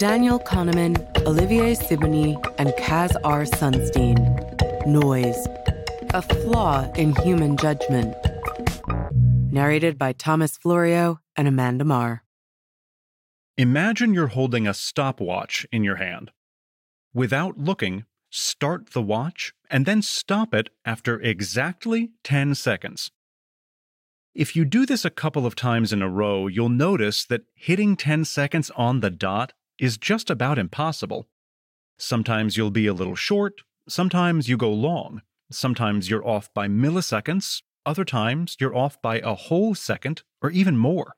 Daniel Kahneman, Olivier Sibony, and Cass R. Sunstein. Noise. A flaw in human judgment. Narrated by Thomas Florio and Amanda Marr. Imagine you're holding a stopwatch in your hand. Without looking, start the watch and then stop it after exactly 10 seconds. If you do this a couple of times in a row, you'll notice that hitting 10 seconds on the dot is just about impossible. Sometimes you'll be a little short, sometimes you go long, sometimes you're off by milliseconds, other times you're off by a whole second or even more.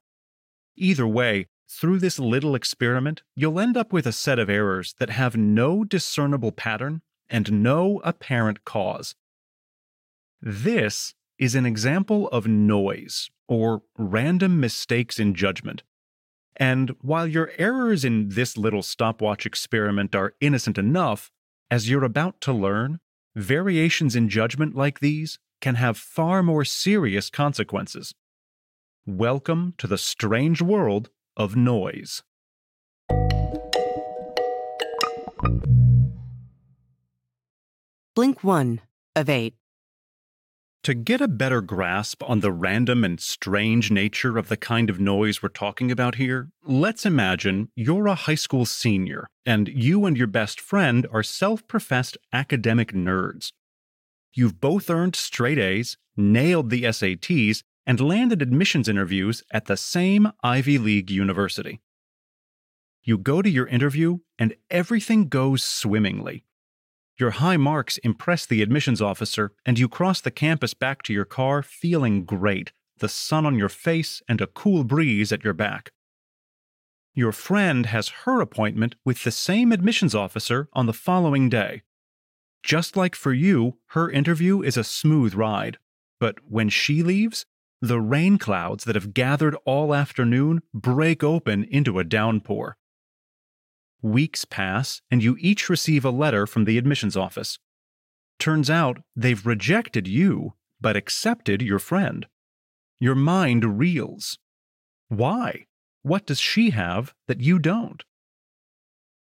Either way, through this little experiment, you'll end up with a set of errors that have no discernible pattern and no apparent cause. This is an example of noise, or random mistakes in judgment. And while your errors in this little stopwatch experiment are innocent enough, as you're about to learn, variations in judgment like these can have far more serious consequences. Welcome to the strange world of noise. Blink 1 of 8. To get a better grasp on the random and strange nature of the kind of noise we're talking about here, let's imagine you're a high school senior and you and your best friend are self professed academic nerds. You've both earned straight A's, nailed the SATs, and landed admissions interviews at the same Ivy League university. You go to your interview and everything goes swimmingly. Your high marks impress the admissions officer, and you cross the campus back to your car feeling great, the sun on your face and a cool breeze at your back. Your friend has her appointment with the same admissions officer on the following day. Just like for you, her interview is a smooth ride. But when she leaves, the rain clouds that have gathered all afternoon break open into a downpour. Weeks pass, and you each receive a letter from the admissions office. Turns out they've rejected you, but accepted your friend. Your mind reels. Why? What does she have that you don't?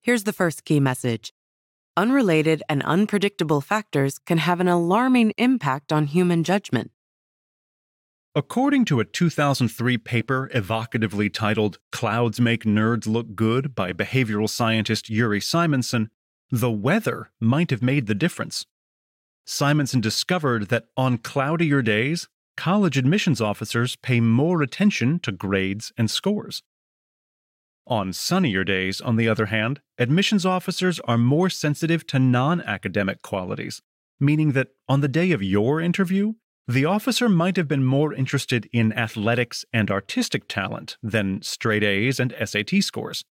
Here's the first key message Unrelated and unpredictable factors can have an alarming impact on human judgment. According to a 2003 paper evocatively titled Clouds Make Nerds Look Good by behavioral scientist Yuri Simonsohn, the weather might have made the difference. Simonsohn discovered that on cloudier days, college admissions officers pay more attention to grades and scores. On sunnier days, on the other hand, admissions officers are more sensitive to non academic qualities, meaning that on the day of your interview, the officer might have been more interested in athletics and artistic talent than straight A's and SAT scores.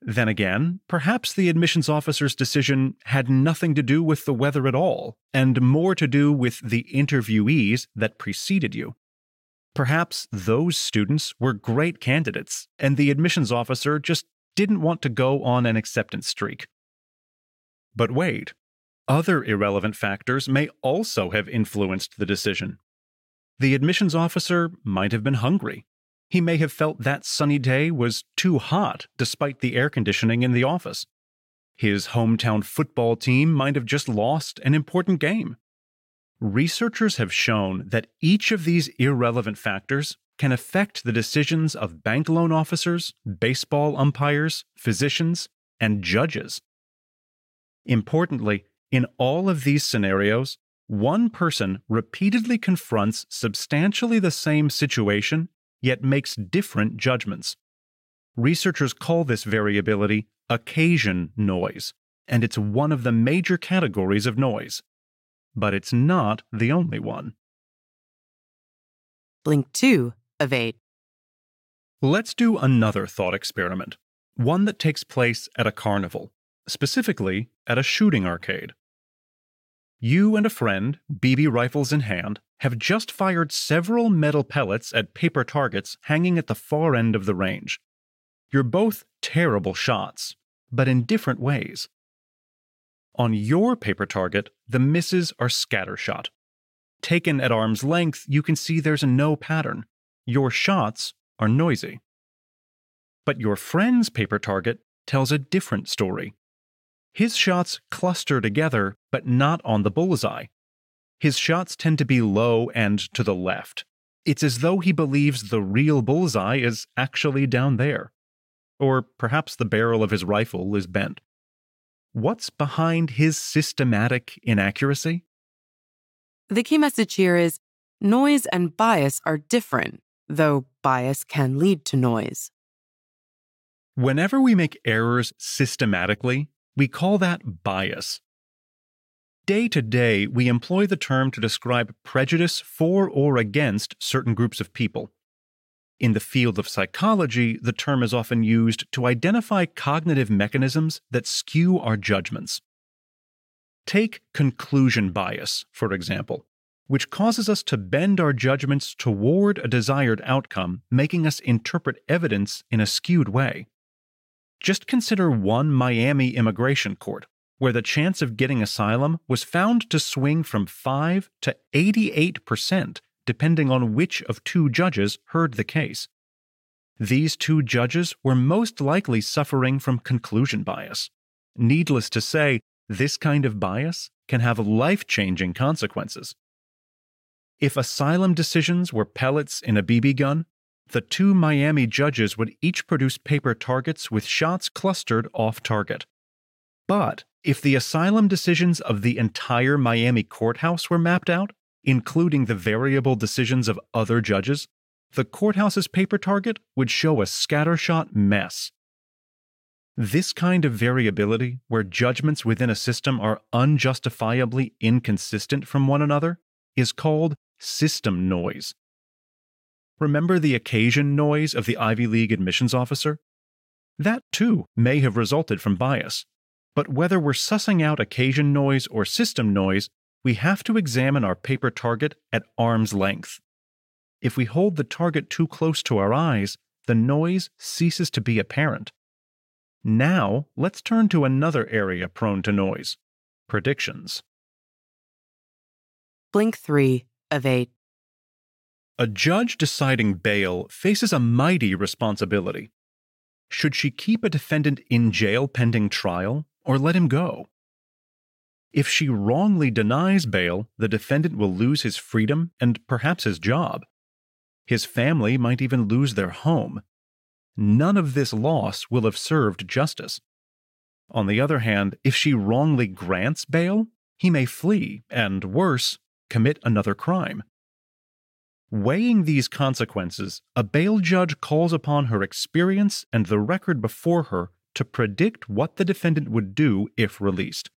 Then again, perhaps the admissions officer's decision had nothing to do with the weather at all, and more to do with the interviewees that preceded you. Perhaps those students were great candidates, and the admissions officer just didn't want to go on an acceptance streak. But wait, other irrelevant factors may also have influenced the decision. The admissions officer might have been hungry. He may have felt that sunny day was too hot despite the air conditioning in the office. His hometown football team might have just lost an important game. Researchers have shown that each of these irrelevant factors can affect the decisions of bank loan officers, baseball umpires, physicians, and judges. Importantly, in all of these scenarios, one person repeatedly confronts substantially the same situation, yet makes different judgments. Researchers call this variability occasion noise, and it's one of the major categories of noise. But it's not the only one. Blink 2 of 8. Let's do another thought experiment, one that takes place at a carnival, specifically at a shooting arcade. You and a friend, BB rifles in hand, have just fired several metal pellets at paper targets hanging at the far end of the range. You're both terrible shots, but in different ways. On your paper target, the misses are scattershot. Taken at arm's length, you can see there's no pattern. Your shots are noisy. But your friend's paper target tells a different story. His shots cluster together, but not on the bullseye. His shots tend to be low and to the left. It's as though he believes the real bullseye is actually down there. Or perhaps the barrel of his rifle is bent. What's behind his systematic inaccuracy? The key message here is noise and bias are different, though bias can lead to noise. Whenever we make errors systematically, we call that bias. Day to day, we employ the term to describe prejudice for or against certain groups of people. In the field of psychology, the term is often used to identify cognitive mechanisms that skew our judgments. Take conclusion bias, for example, which causes us to bend our judgments toward a desired outcome, making us interpret evidence in a skewed way. Just consider one Miami immigration court, where the chance of getting asylum was found to swing from 5 to 88%, depending on which of two judges heard the case. These two judges were most likely suffering from conclusion bias. Needless to say, this kind of bias can have life changing consequences. If asylum decisions were pellets in a BB gun, the two Miami judges would each produce paper targets with shots clustered off target. But if the asylum decisions of the entire Miami courthouse were mapped out, including the variable decisions of other judges, the courthouse's paper target would show a scattershot mess. This kind of variability, where judgments within a system are unjustifiably inconsistent from one another, is called system noise. Remember the occasion noise of the Ivy League admissions officer? That too may have resulted from bias. But whether we're sussing out occasion noise or system noise, we have to examine our paper target at arm's length. If we hold the target too close to our eyes, the noise ceases to be apparent. Now, let's turn to another area prone to noise predictions. Blink 3 of 8. A judge deciding bail faces a mighty responsibility. Should she keep a defendant in jail pending trial or let him go? If she wrongly denies bail, the defendant will lose his freedom and perhaps his job. His family might even lose their home none of this loss will have served justice. On the other hand, if she wrongly grants bail, he may flee and, worse, commit another crime. Weighing these consequences, a bail judge calls upon her experience and the record before her to predict what the defendant would do if released.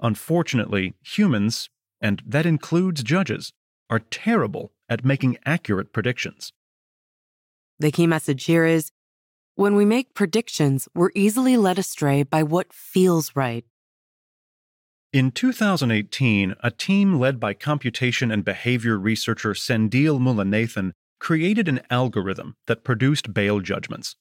Unfortunately, humans, and that includes judges, are terrible at making accurate predictions. The key message here is when we make predictions, we're easily led astray by what feels right. In 2018, a team led by computation and behavior researcher Sendhil Mullainathan created an algorithm that produced bail judgments.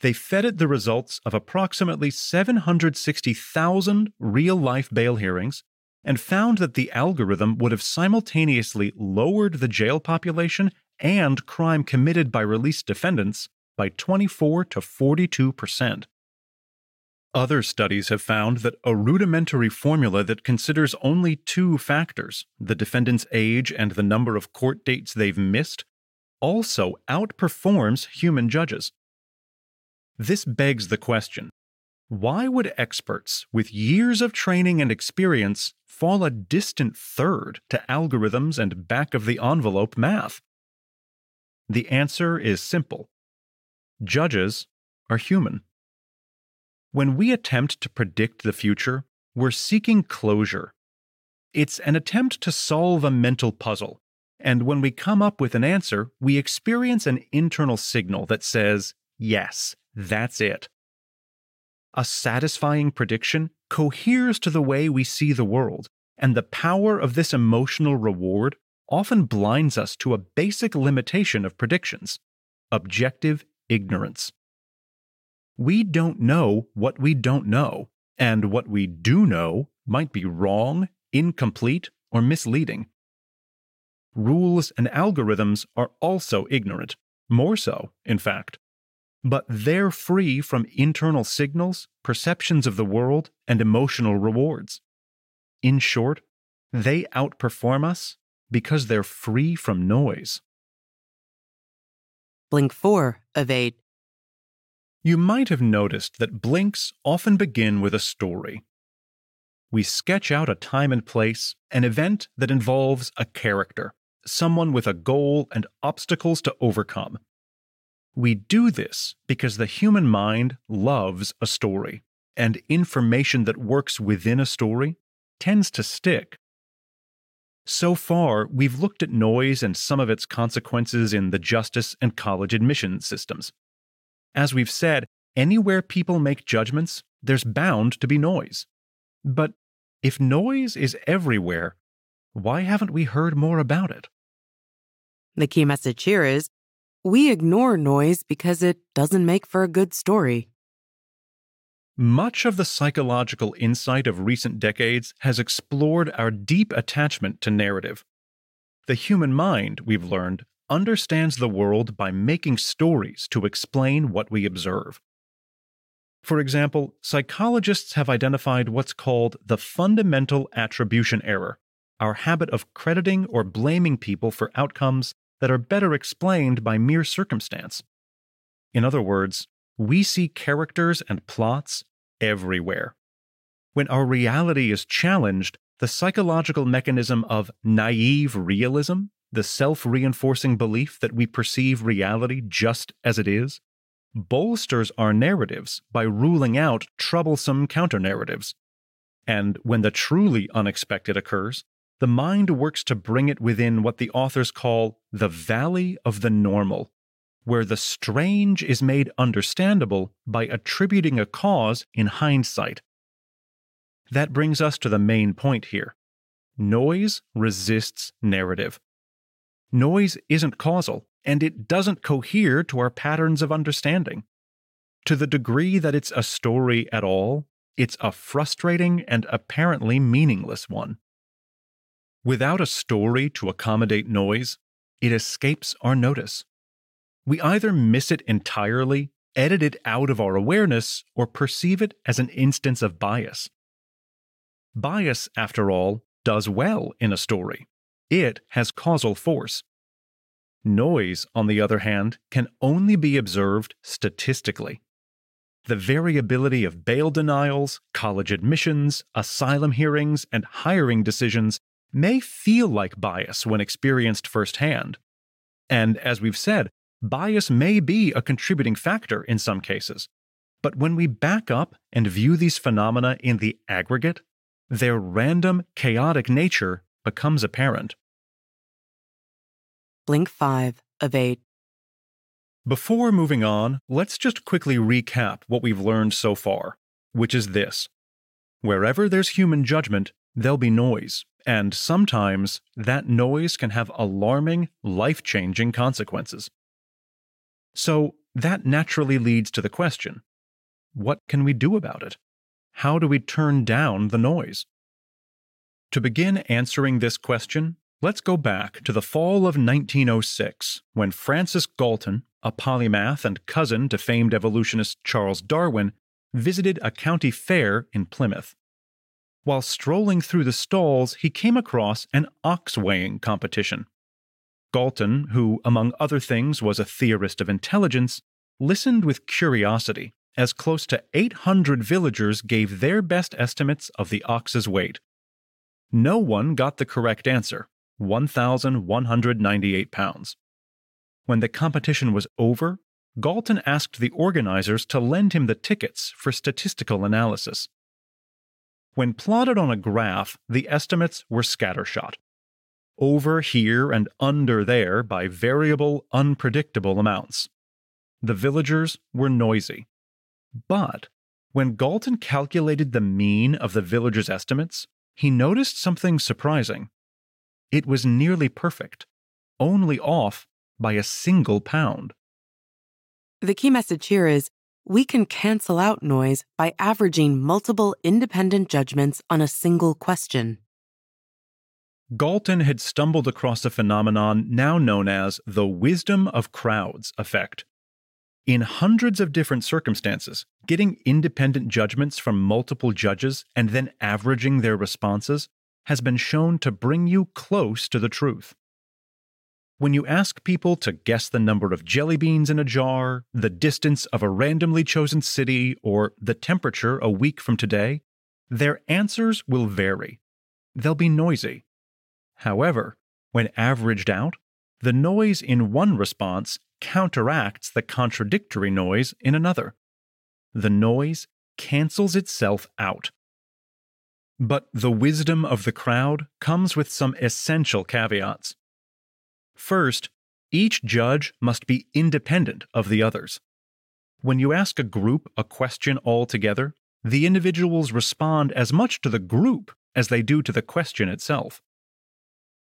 They fed it the results of approximately 760,000 real life bail hearings and found that the algorithm would have simultaneously lowered the jail population and crime committed by released defendants by 24 to 42 percent. Other studies have found that a rudimentary formula that considers only two factors, the defendant's age and the number of court dates they've missed, also outperforms human judges. This begs the question why would experts with years of training and experience fall a distant third to algorithms and back of the envelope math? The answer is simple judges are human. When we attempt to predict the future, we're seeking closure. It's an attempt to solve a mental puzzle, and when we come up with an answer, we experience an internal signal that says, yes, that's it. A satisfying prediction coheres to the way we see the world, and the power of this emotional reward often blinds us to a basic limitation of predictions objective ignorance. We don't know what we don't know, and what we do know might be wrong, incomplete, or misleading. Rules and algorithms are also ignorant, more so, in fact. but they're free from internal signals, perceptions of the world, and emotional rewards. In short, they outperform us because they're free from noise. Blink 4 of 8. You might have noticed that blinks often begin with a story. We sketch out a time and place, an event that involves a character, someone with a goal and obstacles to overcome. We do this because the human mind loves a story, and information that works within a story tends to stick. So far, we've looked at noise and some of its consequences in the justice and college admission systems. As we've said, anywhere people make judgments, there's bound to be noise. But if noise is everywhere, why haven't we heard more about it? The key message here is we ignore noise because it doesn't make for a good story. Much of the psychological insight of recent decades has explored our deep attachment to narrative. The human mind, we've learned, understands the world by making stories to explain what we observe. For example, psychologists have identified what's called the fundamental attribution error, our habit of crediting or blaming people for outcomes that are better explained by mere circumstance. In other words, we see characters and plots everywhere. When our reality is challenged, the psychological mechanism of naive realism, the self reinforcing belief that we perceive reality just as it is, bolsters our narratives by ruling out troublesome counter-narratives. And when the truly unexpected occurs, the mind works to bring it within what the authors call the valley of the normal, where the strange is made understandable by attributing a cause in hindsight. That brings us to the main point here. Noise resists narrative. Noise isn't causal, and it doesn't cohere to our patterns of understanding. To the degree that it's a story at all, it's a frustrating and apparently meaningless one. Without a story to accommodate noise, it escapes our notice. We either miss it entirely, edit it out of our awareness, or perceive it as an instance of bias. Bias, after all, does well in a story. It has causal force. Noise, on the other hand, can only be observed statistically. The variability of bail denials, college admissions, asylum hearings, and hiring decisions may feel like bias when experienced firsthand. And as we've said, bias may be a contributing factor in some cases. But when we back up and view these phenomena in the aggregate, their random, chaotic nature becomes apparent. Blink 5 of 8. Before moving on, let's just quickly recap what we've learned so far, which is this Wherever there's human judgment, there'll be noise, and sometimes that noise can have alarming, life changing consequences. So, that naturally leads to the question what can we do about it? How do we turn down the noise? To begin answering this question, Let's go back to the fall of 1906 when Francis Galton, a polymath and cousin to famed evolutionist Charles Darwin, visited a county fair in Plymouth. While strolling through the stalls, he came across an ox weighing competition. Galton, who, among other things, was a theorist of intelligence, listened with curiosity as close to 800 villagers gave their best estimates of the ox's weight. No one got the correct answer, 1,198 pounds. When the competition was over, Galton asked the organizers to lend him the tickets for statistical analysis. When plotted on a graph, the estimates were scattershot. Over here and under there by variable, unpredictable amounts. The villagers were noisy. But when Galton calculated the mean of the villagers' estimates, he noticed something surprising. It was nearly perfect, only off by a single pound. The key message here is we can cancel out noise by averaging multiple independent judgments on a single question. Galton had stumbled across a phenomenon now known as the wisdom of crowds effect. In hundreds of different circumstances, getting independent judgments from multiple judges and then averaging their responses has been shown to bring you close to the truth. When you ask people to guess the number of jelly beans in a jar, the distance of a randomly chosen city, or the temperature a week from today, their answers will vary. They'll be noisy. However, when averaged out, the noise in one response counteracts the contradictory noise in another. The noise cancels itself out. But the wisdom of the crowd comes with some essential caveats. First, each judge must be independent of the others. When you ask a group a question altogether, the individuals respond as much to the group as they do to the question itself.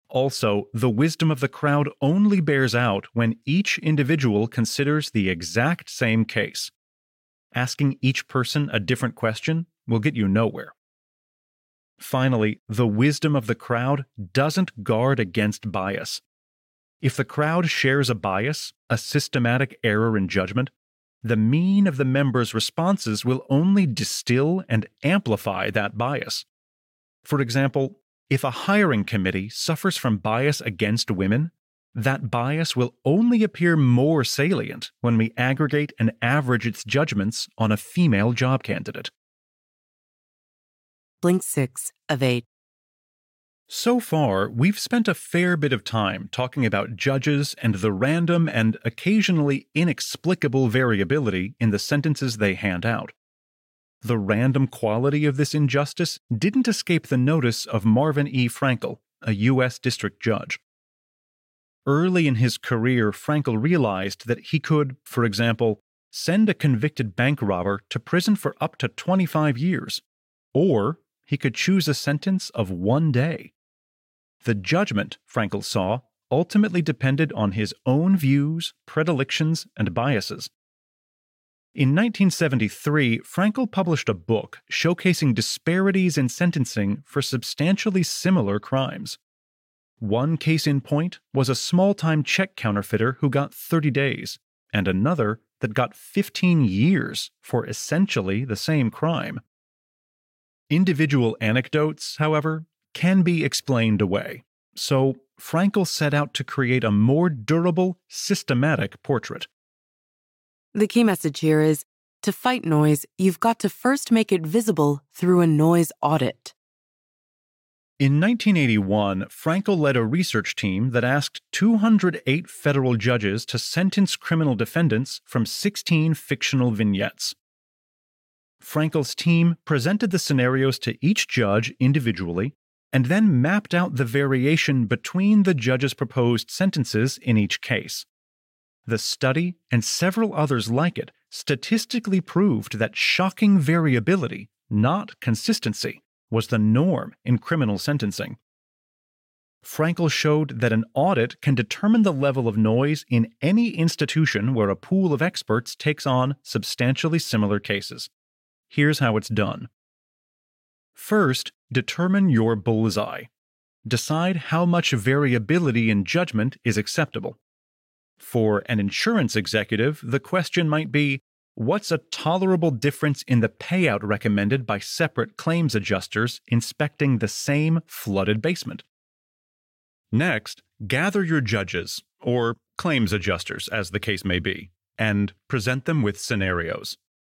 Also, the wisdom of the crowd only bears out when each individual considers the exact same case. Asking each person a different question will get you nowhere. Finally, the wisdom of the crowd doesn't guard against bias. If the crowd shares a bias, a systematic error in judgment, the mean of the members' responses will only distill and amplify that bias. For example, if a hiring committee suffers from bias against women, that bias will only appear more salient when we aggregate and average its judgments on a female job candidate. Blink 6 of 8. So far, we've spent a fair bit of time talking about judges and the random and occasionally inexplicable variability in the sentences they hand out. The random quality of this injustice didn't escape the notice of Marvin E. Frankel, a U.S. district judge. Early in his career, Frankel realized that he could, for example, send a convicted bank robber to prison for up to 25 years, or he could choose a sentence of one day. The judgment, Frankel saw, ultimately depended on his own views, predilections, and biases. In 1973, Frankel published a book showcasing disparities in sentencing for substantially similar crimes. One case in point was a small time check counterfeiter who got 30 days, and another that got 15 years for essentially the same crime. Individual anecdotes, however, can be explained away, so Frankel set out to create a more durable, systematic portrait. The key message here is to fight noise, you've got to first make it visible through a noise audit. In 1981, Frankel led a research team that asked 208 federal judges to sentence criminal defendants from 16 fictional vignettes. Frankel's team presented the scenarios to each judge individually and then mapped out the variation between the judge's proposed sentences in each case. The study, and several others like it, statistically proved that shocking variability, not consistency, was the norm in criminal sentencing. Frankel showed that an audit can determine the level of noise in any institution where a pool of experts takes on substantially similar cases. Here's how it's done. First, determine your bullseye. Decide how much variability in judgment is acceptable. For an insurance executive, the question might be what's a tolerable difference in the payout recommended by separate claims adjusters inspecting the same flooded basement? Next, gather your judges, or claims adjusters, as the case may be, and present them with scenarios.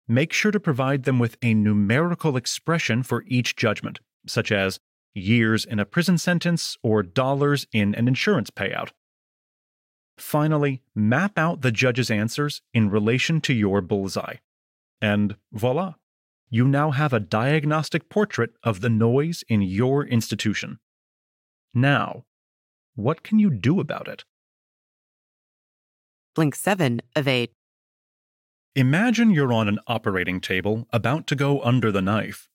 Make sure to provide them with a numerical expression for each judgment, such as years in a prison sentence or dollars in an insurance payout. Finally, map out the judge's answers in relation to your bullseye. And voila, you now have a diagnostic portrait of the noise in your institution. Now, what can you do about it? Blink 7 of 8. Imagine you're on an operating table about to go under the knife.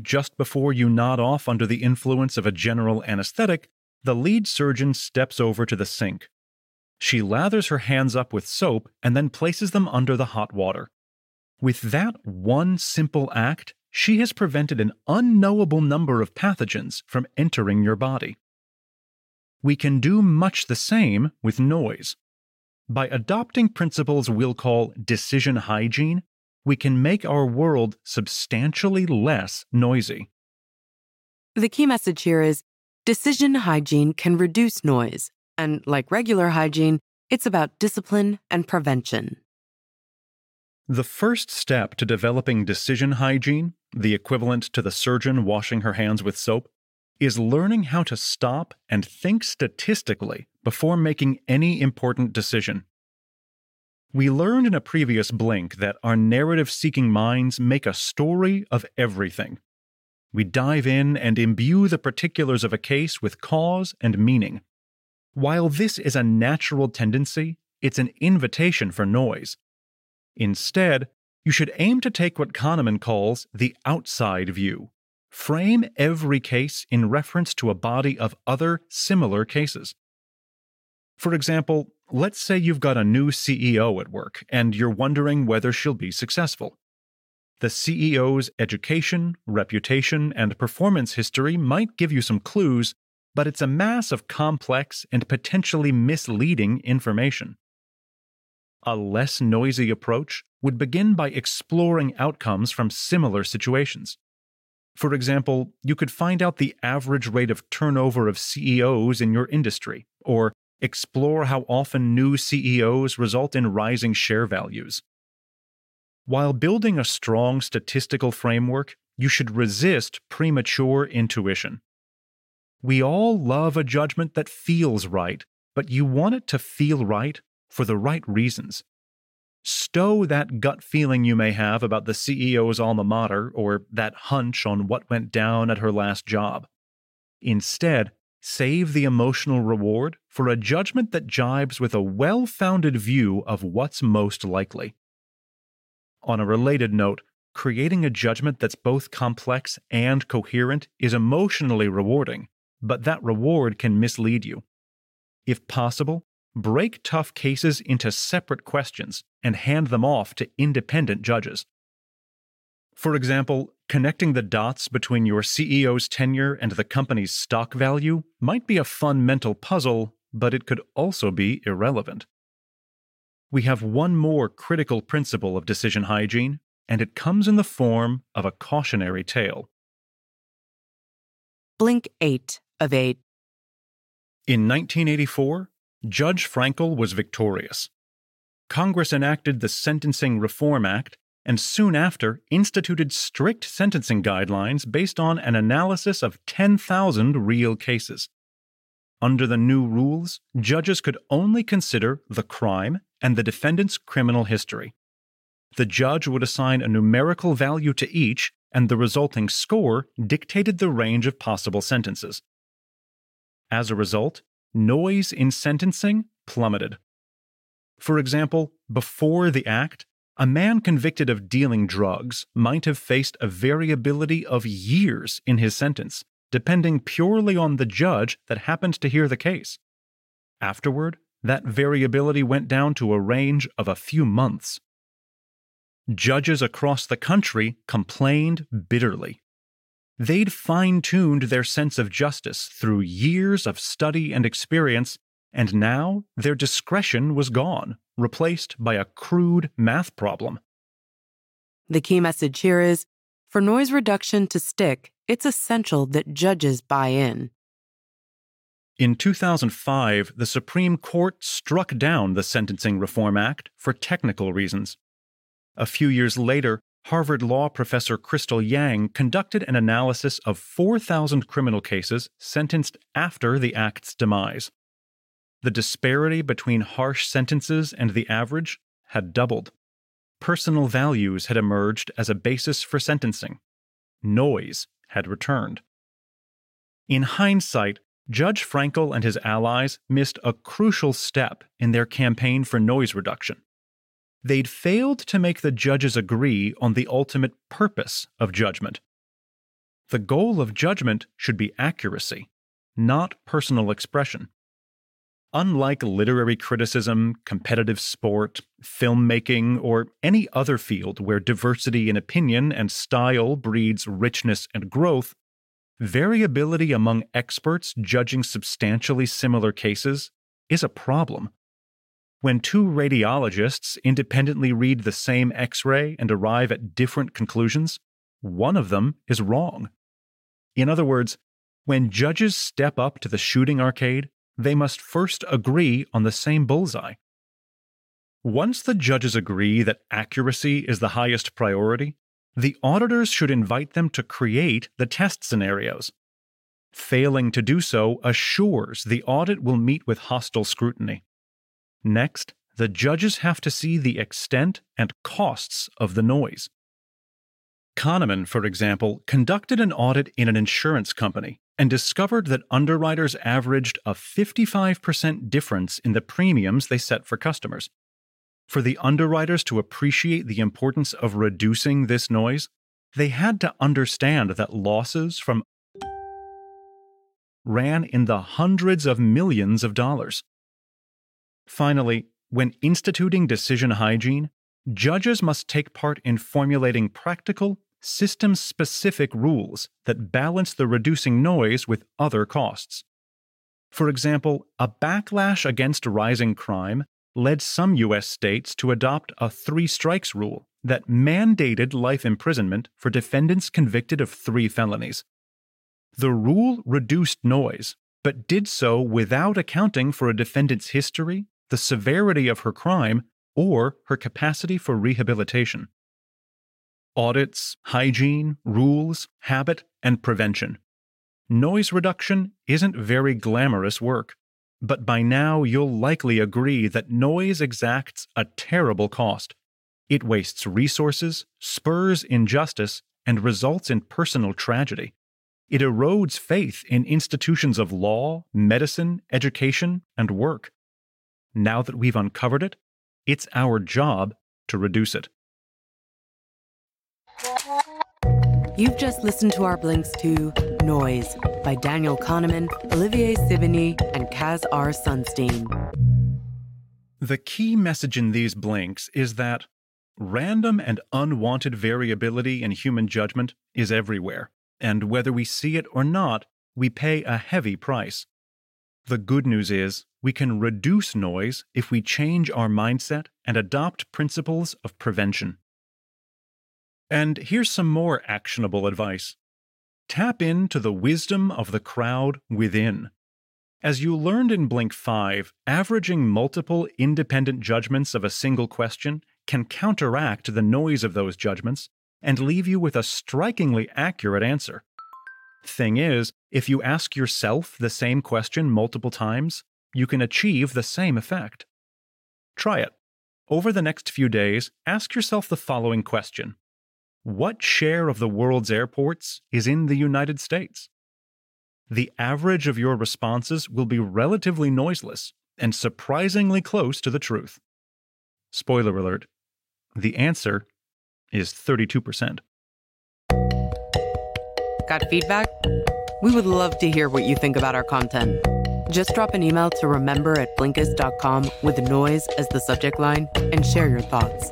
Just before you nod off under the influence of a general anesthetic, the lead surgeon steps over to the sink she lathers her hands up with soap and then places them under the hot water. With that one simple act, she has prevented an unknowable number of pathogens from entering your body. We can do much the same with noise. By adopting principles we'll call decision hygiene, we can make our world substantially less noisy. The key message here is decision hygiene can reduce noise, and like regular hygiene, it's about discipline and prevention. The first step to developing decision hygiene, the equivalent to the surgeon washing her hands with soap, is learning how to stop and think statistically before making any important decision. We learned in a previous blink that our narrative seeking minds make a story of everything. We dive in and imbue the particulars of a case with cause and meaning. While this is a natural tendency, it's an invitation for noise. Instead, you should aim to take what Kahneman calls the outside view. Frame every case in reference to a body of other similar cases. For example, let's say you've got a new CEO at work and you're wondering whether she'll be successful. The CEO's education, reputation, and performance history might give you some clues, but it's a mass of complex and potentially misleading information. A less noisy approach would begin by exploring outcomes from similar situations. For example, you could find out the average rate of turnover of CEOs in your industry, or explore how often new CEOs result in rising share values. While building a strong statistical framework, you should resist premature intuition. We all love a judgment that feels right, but you want it to feel right for the right reasons. Stow that gut feeling you may have about the CEO's alma mater or that hunch on what went down at her last job. Instead, Save the emotional reward for a judgment that jibes with a well founded view of what's most likely. On a related note, creating a judgment that's both complex and coherent is emotionally rewarding, but that reward can mislead you. If possible, break tough cases into separate questions and hand them off to independent judges. For example, connecting the dots between your CEO's tenure and the company's stock value might be a fun mental puzzle, but it could also be irrelevant. We have one more critical principle of decision hygiene, and it comes in the form of a cautionary tale. Blink 8 of 8. In 1984, Judge Frankel was victorious. Congress enacted the Sentencing Reform Act and soon after instituted strict sentencing guidelines based on an analysis of 10,000 real cases. Under the new rules, judges could only consider the crime and the defendant's criminal history. The judge would assign a numerical value to each, and the resulting score dictated the range of possible sentences. As a result, noise in sentencing plummeted. For example, before the act, a man convicted of dealing drugs might have faced a variability of years in his sentence, depending purely on the judge that happened to hear the case. Afterward, that variability went down to a range of a few months. Judges across the country complained bitterly. They'd fine tuned their sense of justice through years of study and experience, and now their discretion was gone replaced by a crude math problem. The key message here is for noise reduction to stick, it's essential that judges buy in. In 2005, the Supreme Court struck down the Sentencing Reform Act for technical reasons. A few years later, Harvard Law professor Crystal Yang conducted an analysis of 4,000 criminal cases sentenced after the Act's demise the disparity between harsh sentences and the average had doubled. Personal values had emerged as a basis for sentencing. Noise had returned. In hindsight, Judge Frankel and his allies missed a crucial step in their campaign for noise reduction. They'd failed to make the judges agree on the ultimate purpose of judgment. The goal of judgment should be accuracy, not personal expression. Unlike literary criticism, competitive sport, filmmaking, or any other field where diversity in opinion and style breeds richness and growth, variability among experts judging substantially similar cases is a problem. when two radiologists independently read the same x ray and arrive at different conclusions, one of them is wrong. In other words, when judges step up to the shooting arcade, they must first agree on the same bullseye. Once the judges agree that accuracy is the highest priority, the auditors should invite them to create the test scenarios. Failing to do so assures the audit will meet with hostile scrutiny. Next, the judges have to see the extent and costs of the noise. Kahneman, for example, conducted an audit in an insurance company and discovered that underwriters averaged a 55% difference in the premiums they set for customers. For the underwriters to appreciate the importance of reducing this noise, they had to understand that losses from ran in the hundreds of millions of dollars. Finally, when instituting decision hygiene, judges must take part in formulating practical, system specific rules that balance the reducing noise with other costs. For example, a backlash against rising crime led some U.S. states to adopt a three strikes rule that mandated life imprisonment for defendants convicted of three felonies. The rule reduced noise, but did so without accounting for a defendant's history, the severity of her crime, or her capacity for rehabilitation. Audits, hygiene, rules, habit, and prevention. Noise reduction isn't very glamorous work, but by now you'll likely agree that noise exacts a terrible cost. It wastes resources, spurs injustice, and results in personal tragedy. It erodes faith in institutions of law, medicine, education, and work. Now that we've uncovered it, it's our job to reduce it. You've just listened to our blinks to Noise by Daniel Kahneman, Olivier Sibony, and Cass R. Sunstein. The key message in these blinks is that random and unwanted variability in human judgment is everywhere and whether we see it or not, we pay a heavy price. The good news is we can reduce noise if we change our mindset and adopt principles of prevention. And here's some more actionable advice tap into the wisdom of the crowd within. As you learned in Blink 5, averaging multiple independent judgments of a single question can counteract the noise of those judgments and leave you with a strikingly accurate answer. Thing is, if you ask yourself the same question multiple times, you can achieve the same effect. Try it. Over the next few days, ask yourself the following question What share of the world's airports is in the United States? The average of your responses will be relatively noiseless and surprisingly close to the truth. Spoiler alert the answer is 32%. Got feedback? We would love to hear what you think about our content. Just drop an email to remember at blinkist.com with noise as the subject line and share your thoughts.